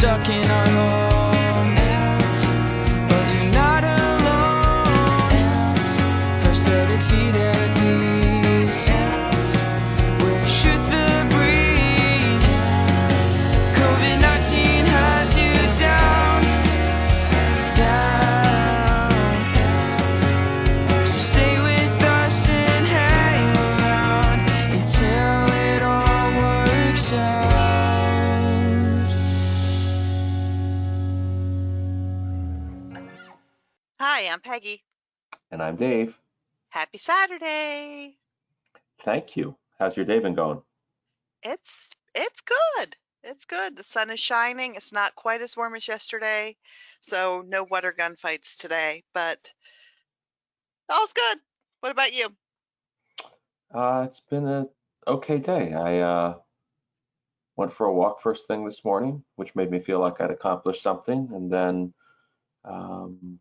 stuck in our homes. I'm Peggy. And I'm Dave. Happy Saturday. Thank you. How's your day been going? It's it's good. It's good. The sun is shining. It's not quite as warm as yesterday, so no water gun fights today, but all's good. What about you? Uh, it's been a okay day. I uh, went for a walk first thing this morning, which made me feel like I'd accomplished something. And then um,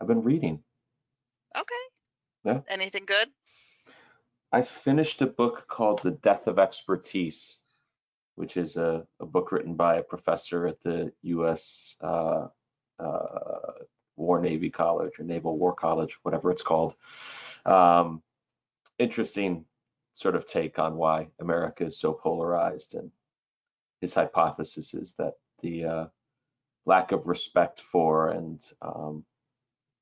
I've been reading. Okay. Yeah. Anything good? I finished a book called The Death of Expertise, which is a, a book written by a professor at the U.S. Uh, uh, War Navy College or Naval War College, whatever it's called. Um, interesting sort of take on why America is so polarized. And his hypothesis is that the uh, lack of respect for and um,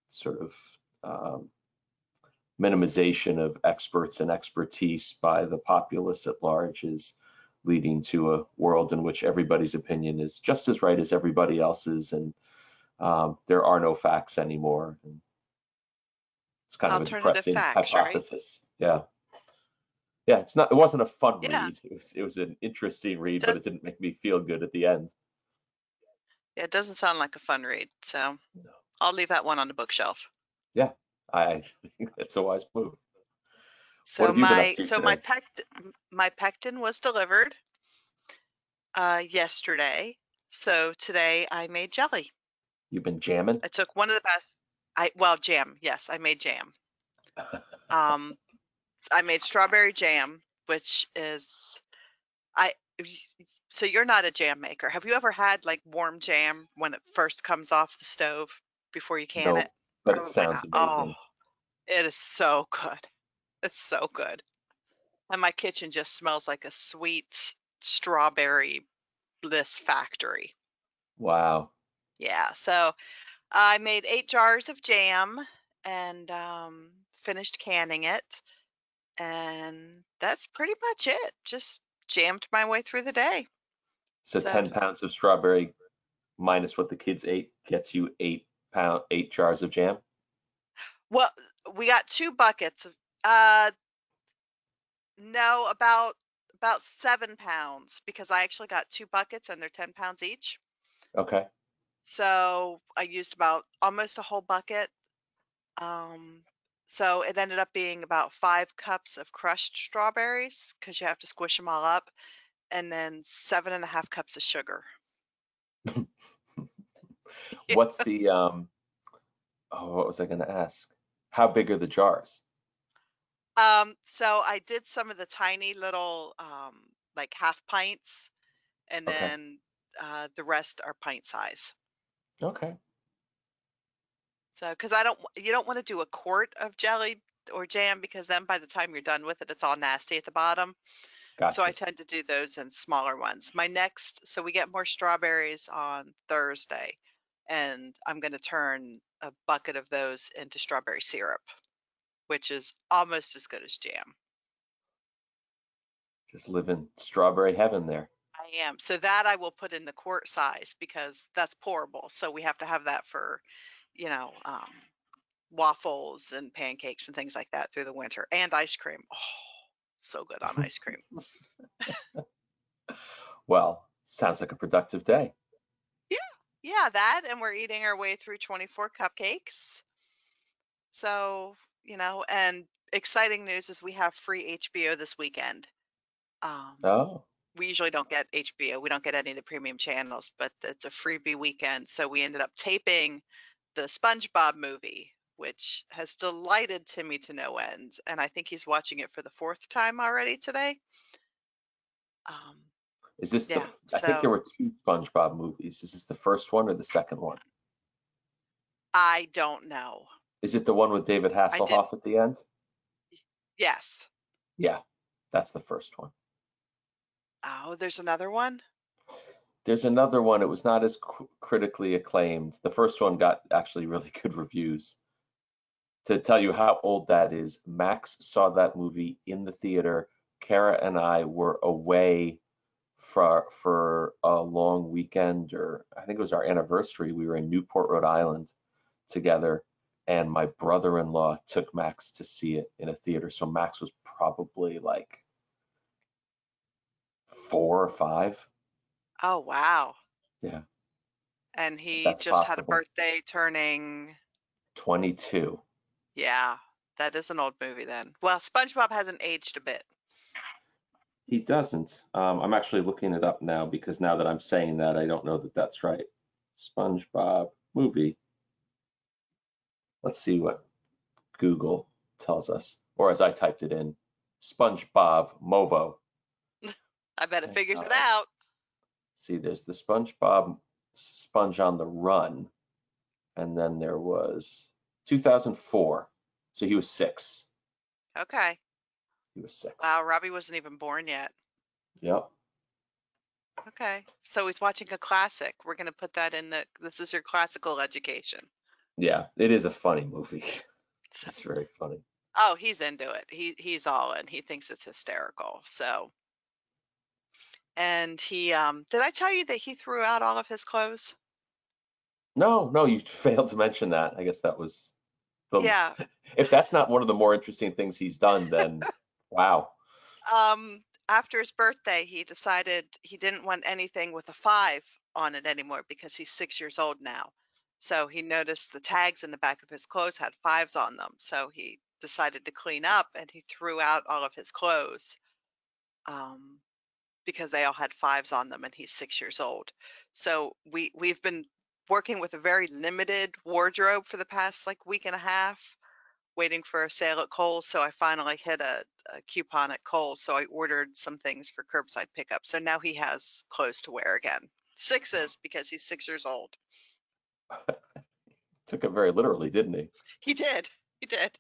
sort of um, minimization of experts and expertise by the populace at large is leading to a world in which everybody's opinion is just as right as everybody else's and um, there are no facts anymore. And it's kind of a depressing facts, right? hypothesis. Yeah. Yeah, it's not it wasn't a fun Yeah. read. It was it was an interesting read, Does- but it didn't make me feel good at the end. Yeah, it doesn't sound like a fun read, so No. I'll leave that one on the bookshelf. Yeah, I think that's a wise move. So have you been up my so my pect my pectin was delivered uh yesterday. So today I made jelly. You've been jamming? I took one of the best I well jam. Yes, I made jam. Um I made strawberry jam, which is I so you're not a jam maker. Have you ever had like warm jam when it first comes off the stove before you can No, it? but Oh it my sounds amazing. Oh, it is so good. It's so good. And my kitchen just smells like a sweet strawberry bliss factory. Wow. Yeah, so I made eight jars of jam and um, finished canning it. And that's pretty much it. Just jammed my way through the day. So, So- 10 pounds of strawberry minus what the kids ate gets you eight pound eight jars of jam. Well, we got two buckets uh no, about about seven pounds because I actually got two buckets and they're ten pounds each. Okay. So I used about almost a whole bucket. Um, so it ended up being about five cups of crushed strawberries because you have to squish them all up, and then seven and a half cups of sugar. What's the um oh what was I gonna ask? How big are the jars? Um, so I did some of the tiny little um, like half pints, and Okay. then uh, the rest are pint size. Okay. So, because I don't, you don't want to do a quart of jelly or jam because then by the time you're done with it, it's all nasty at the bottom. So I tend to do those in smaller ones. My next, so we get more strawberries on Thursday, and I'm going to turn a bucket of those into strawberry syrup, which is almost as good as jam. Just live in strawberry heaven there. I am. So that I will put in the quart size because that's pourable. So we have to have that for, you know, um, waffles and pancakes and things like that through the winter and ice cream. Oh, so good on ice cream. Well, sounds like a productive day. Yeah, that, and we're eating our way through 24 cupcakes. So, you know, and exciting news is we have free HBO this weekend. Um, Oh, we usually don't get HBO. We don't get any of the premium channels, but it's a freebie weekend. So we ended up taping the SpongeBob movie, which has delighted Timmy to no end. And I think he's watching it for the fourth time already today. Um, Is this the, Yeah, f- I think there were two SpongeBob movies. Is this the first one or the second one? I don't know. Is it the one with David Hasselhoff at the end? Yes. Yeah, that's the first one. Oh, there's another one? There's another one. It was not as cr- critically acclaimed. The first one got actually really good reviews. To tell you how old that is, Max saw that movie in the theater. Kara and I were away for for a long weekend, or I think it was our anniversary. We were in Newport, Rhode Island, together, and my brother-in-law took Max to see it in a theater. So Max was probably like four or five. Oh, wow. Yeah. And he That's just had a birthday turning, 22. yeah, that is an old movie then. Well, SpongeBob hasn't aged a bit. He doesn't. Um, I'm actually looking it up now because now that I'm saying that, I don't know that that's right. SpongeBob movie. Let's see what Google tells us, or as I typed it in, SpongeBob Movo. I bet it figures it out. See, there's the SpongeBob Sponge on the Run, and then there was 2004. So he was six. Okay. He was six. Wow, Robbie wasn't even born yet. Yep. Okay. So he's watching a classic. We're going to put that in the, this is your classical education. Yeah, it is a funny movie. It's very funny. Oh, he's into it. He he's all in. He thinks it's hysterical. So and he um did I tell you that he threw out all of his clothes? No, no, you failed to mention that. I guess that was the Yeah. if that's not one of the more interesting things he's done, then wow. Um after his birthday, he decided he didn't want anything with a 5 on it anymore because he's 6 years old now. So he noticed the tags in the back of his clothes had fives on them. So he decided to clean up and he threw out all of his clothes. Um because they all had fives on them and he's 6 years old. So we we've been working with a very limited wardrobe for the past like week and a half waiting for a sale at Kohl's. So I finally hit a, a coupon at Kohl's. So I ordered some things for curbside pickup. So now he has clothes to wear again. Sixes because he's six years old. Took it very literally, didn't he? He did. He did.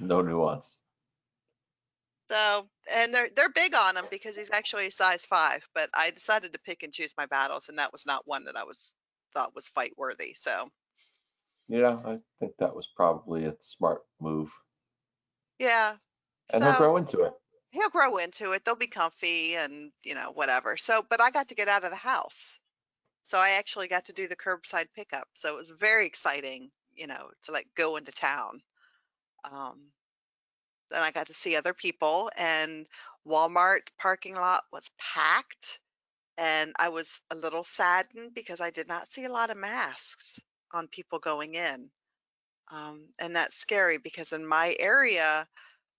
No nuance. So and they're they're big on him because he's actually a size five. But I decided to pick and choose my battles, and that was not one that I was thought was fight worthy. So Yeah, I think that was probably a smart move. yeah. And so, he'll grow into it. he'll grow into it. They'll be comfy and, you know, whatever. So, but I got to get out of the house. So I actually got to do the curbside pickup. So it was very exciting, you know, to like go into town. Um, then I got to see other people and Walmart parking lot was packed. And I was a little saddened because I did not see a lot of masks on people going in. Um, and that's scary because in my area,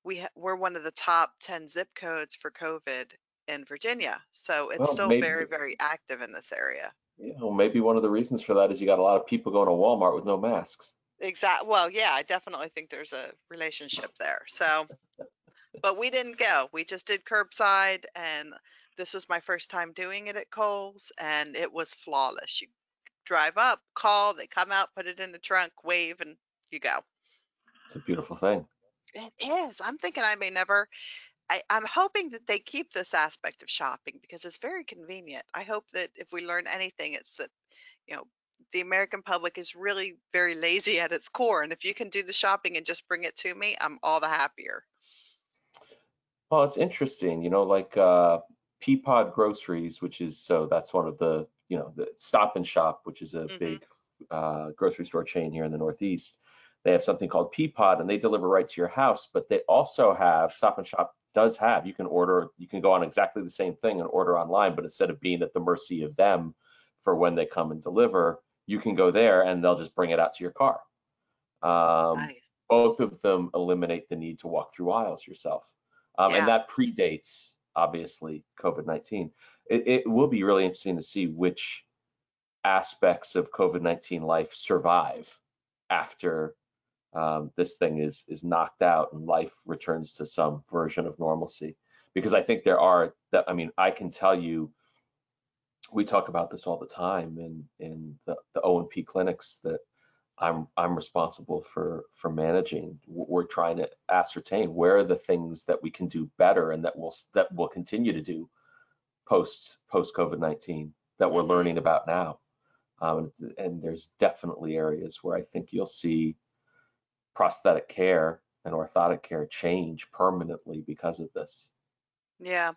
we ha- we're one of the top 10 zip codes for COVID in Virginia. So it's Well, still maybe- very, very active in this area. You know, maybe one of the reasons for that is you got a lot of people going to Walmart with no masks. Exactly. Well, yeah, I definitely think there's a relationship there. So, but we didn't go. We just did curbside, and this was my first time doing it at Kohl's, and it was flawless. You drive up, call, they come out, put it in the trunk, wave, and you go. It's a beautiful thing. It is. I'm thinking I may never. I, I'm hoping that they keep this aspect of shopping because it's very convenient. I hope that if we learn anything, it's that, you know, the American public is really very lazy at its core. And if you can do the shopping and just bring it to me, I'm all the happier. Well, it's interesting, you know, like uh, Peapod Groceries, which is so that's one of the, you know, the Stop and Shop, which is a Mhm. big uh, grocery store chain here in the Northeast. They have something called Peapod, and they deliver right to your house. But they also have Stop and Shop does have you can order, you can go on exactly the same thing and order online, but instead of being at the mercy of them for when they come and deliver, you can go there and they'll just bring it out to your car. Um, nice. both of them eliminate the need to walk through aisles yourself. Um, Yeah. And that predates, obviously, COVID 19. It, it will be really interesting to see which aspects of COVID 19 life survive after um, this thing is, is knocked out and life returns to some version of normalcy. Because I think there are, that, I mean, I can tell you we talk about this all the time in in the, the O and P clinics that I'm I'm responsible for for managing. We're trying to ascertain where are the things that we can do better and that will that will continue to do post post COVID nineteen that we're Mhm. learning about now. Um, and there's definitely areas where I think you'll see prosthetic care and orthotic care change permanently because of this. Yeah.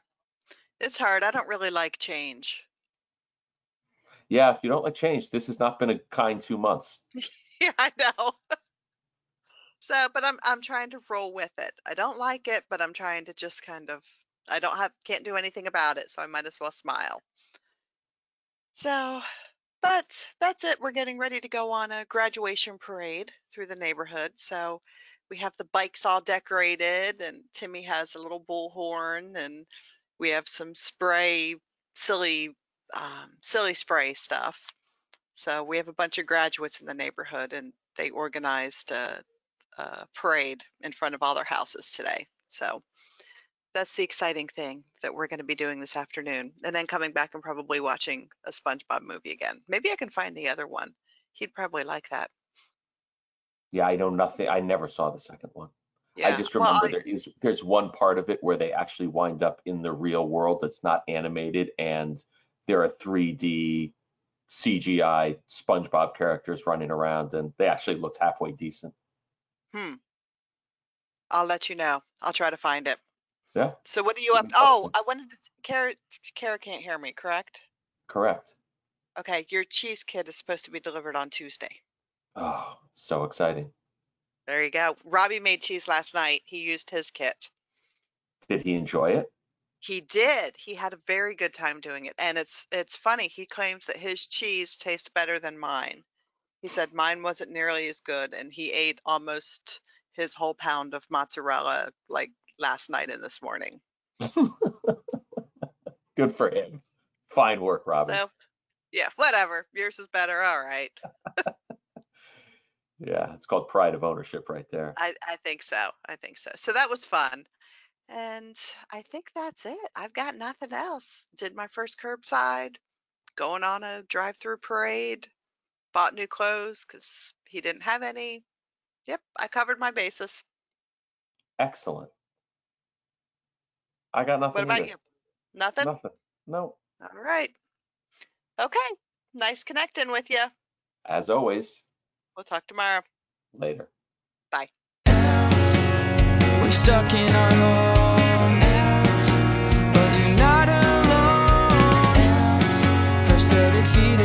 It's hard. I don't really like change. Yeah, if you don't like change, this has not been a kind two months. Yeah, I know. So, but I'm I'm trying to roll with it. I don't like it, but I'm trying to just kind of I don't have can't do anything about it, so I might as well smile. So, but that's it. We're getting ready to go on a graduation parade through the neighborhood. So, we have the bikes all decorated and Timmy has a little bullhorn and we have some spray silly um, silly spray stuff. So we have a bunch of graduates in the neighborhood, and they organized a, a parade in front of all their houses today. So that's the exciting thing that we're going to be doing this afternoon, and then coming back and probably watching a SpongeBob movie again. Maybe I can find the other one. He'd probably like that. Yeah, I know nothing. I never saw the second one. Yeah. I just well, remember I- there is there's one part of it where they actually wind up in the real world that's not animated and there are 3D CGI SpongeBob characters running around and they actually looked halfway decent. Hmm. I'll let you know. I'll try to find it. Yeah. So what are you up? Oh. I wanted to. Kara, Kara can't hear me, correct? Correct. Okay, your cheese kit is supposed to be delivered on Tuesday. Oh, so exciting. There you go. Robbie made cheese last night. He used his kit. Did he enjoy it? He did. He had a very good time doing it. And it's it's funny. He claims that his cheese tastes better than mine. He said mine wasn't nearly as good and he ate almost his whole pound of mozzarella like last night and this morning. Good for him. Fine work, Robin. So, yeah, whatever. Yours is better. All right. Yeah, it's called pride of ownership right there. I, I think so. I think so. So that was fun. And I think that's it. I've got nothing else. Did my first curbside, going on a drive through parade, bought new clothes because he didn't have any. Yep, I covered my bases. Excellent. I got nothing. What about either. you? Nothing? Nothing. No. All right. Okay. Nice connecting with you. As always, We'll talk tomorrow. later. Bye. We're stuck in our homes, but you're not alone. Prosthetic feet